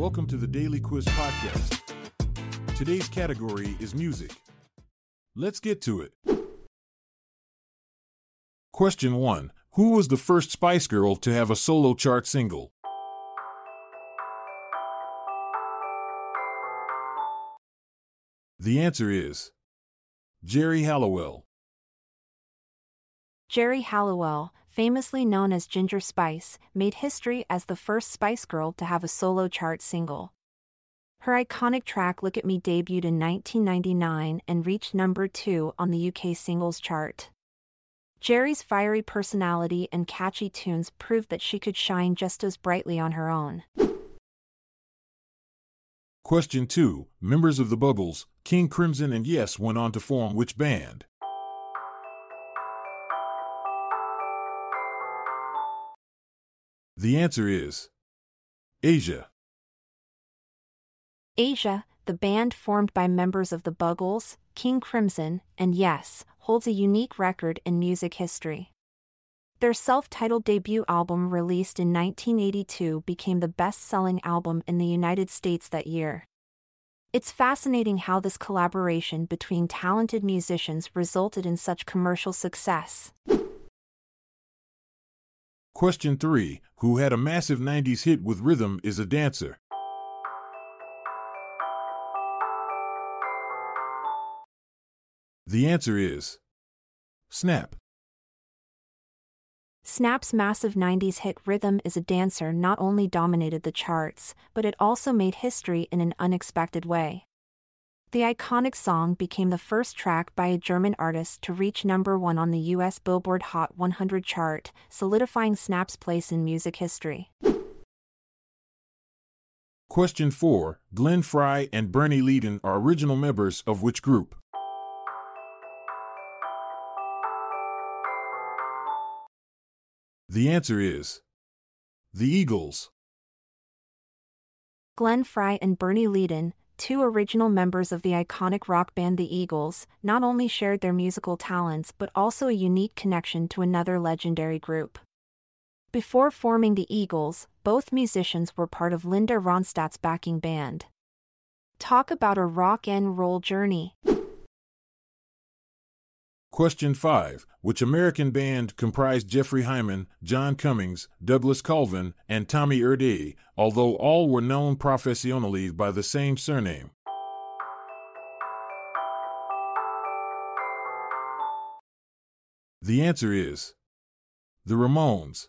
Welcome to the Daily Quiz Podcast. Today's category is music. Let's get to it. Question 1 Who was the first Spice Girl to have a solo chart single? The answer is Geri Halliwell. Geri Halliwell, famously known as Ginger Spice, made history as the first Spice Girl to have a solo chart single. Her iconic track Look at Me debuted in 1999 and reached number 2 on the UK singles chart. Geri's fiery personality and catchy tunes proved that she could shine just as brightly on her own. Question 2 Members of the Buggles, King Crimson and Yes went on to form which band? The answer is Asia. Asia, the band formed by members of the Buggles, King Crimson, and Yes, holds a unique record in music history. Their self titled debut album, released in 1982, became the best selling album in the United States that year. It's fascinating how this collaboration between talented musicians resulted in such commercial success. Question 3 Who had a massive 90s hit with Rhythm is a Dancer? The answer is Snap. Snap's massive 90s hit Rhythm is a Dancer not only dominated the charts, but it also made history in an unexpected way. The iconic song became the first track by a German artist to reach number one on the US Billboard Hot 100 chart, solidifying Snap's place in music history. Question 4 Glenn Frey and Bernie Leadon are original members of which group? The answer is The Eagles. Glenn Frey and Bernie Leadon, two original members of the iconic rock band The Eagles, not only shared their musical talents but also a unique connection to another legendary group. Before forming The Eagles, both musicians were part of Linda Ronstadt's backing band. Talk about a rock and roll journey. Question 5 Which American band comprised Jeffrey Hyman, John Cummings, Douglas Colvin, and Tommy Erde, although all were known professionally by the same surname? The answer is The Ramones.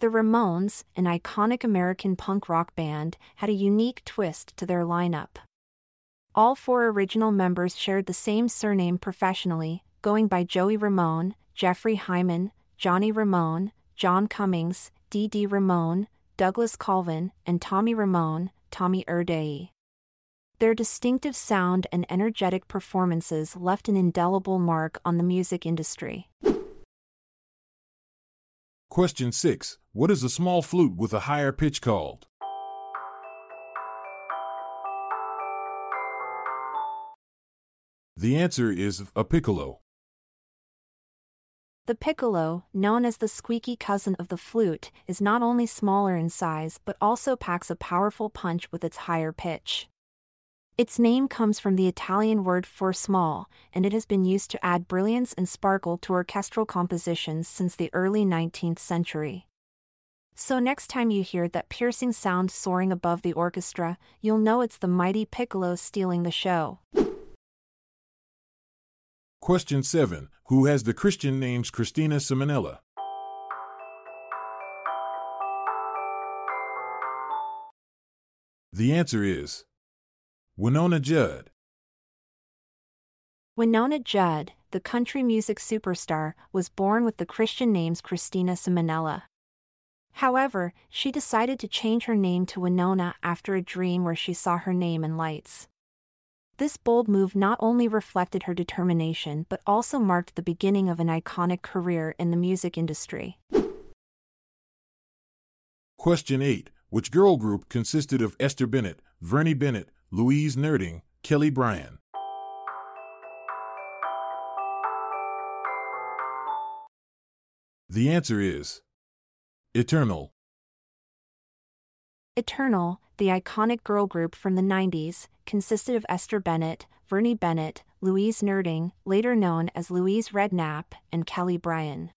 The Ramones, an iconic American punk rock band, had a unique twist to their lineup. All four original members shared the same surname professionally, going by Joey Ramone, Jeffrey Hyman, Johnny Ramone, John Cummings, Dee Ramone, Douglas Colvin, and Tommy Ramone, Tommy Erde. Their distinctive sound and energetic performances left an indelible mark on the music industry. Question 6 What is a small flute with a higher pitch called? The answer is a piccolo. The piccolo, known as the squeaky cousin of the flute, is not only smaller in size but also packs a powerful punch with its higher pitch. Its name comes from the Italian word for small, and it has been used to add brilliance and sparkle to orchestral compositions since the early 19th century. So, next time you hear that piercing sound soaring above the orchestra, you'll know it's the mighty piccolo stealing the show. Question 7 Who has the Christian names Christina Ciminella? The answer is Wynonna Judd. Wynonna Judd, the country music superstar, was born with the Christian names Christina Ciminella. However, she decided to change her name to Wynonna after a dream where she saw her name in lights. This bold move not only reflected her determination but also marked the beginning of an iconic career in the music industry. Question 8 Which girl group consisted of Esther Bennett, Vernie Bennett, Louise Nurding, Kelle Bryan? The answer is Eternal. Eternal, the iconic girl group from the 90s, consisted of Esther Bennett, Vernie Bennett, Louise Nurding, later known as Louise Redknapp, and Kelle Bryan.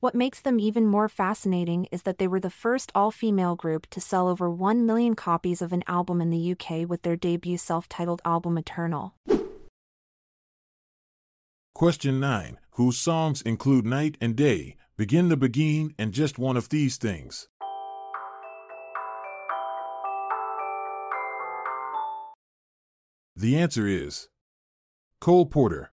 What makes them even more fascinating is that they were the first all female group to sell over 1 million copies of an album in the UK with their debut self titled album Eternal. Question 9. Whose songs include Night and Day, Begin the Beguine, and Just One of These Things? The answer is Cole Porter.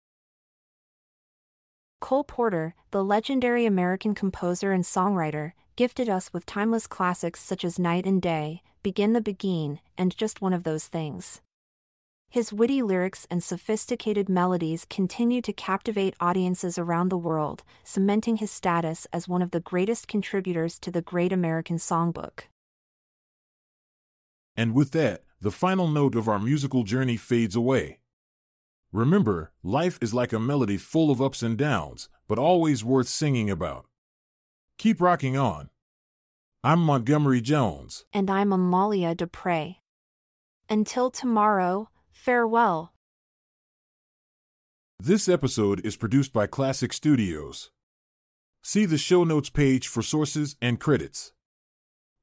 Cole Porter, the legendary American composer and songwriter, gifted us with timeless classics such as Night and Day, Begin the Beguine, and Just One of Those Things. His witty lyrics and sophisticated melodies continue to captivate audiences around the world, cementing his status as one of the greatest contributors to the Great American Songbook. And with that, the final note of our musical journey fades away. Remember, life is like a melody full of ups and downs, but always worth singing about. Keep rocking on. I'm Montgomery Jones. And I'm Amalia Dupre. Until tomorrow, farewell. This episode is produced by Klassic Studios. See the show notes page for sources and credits.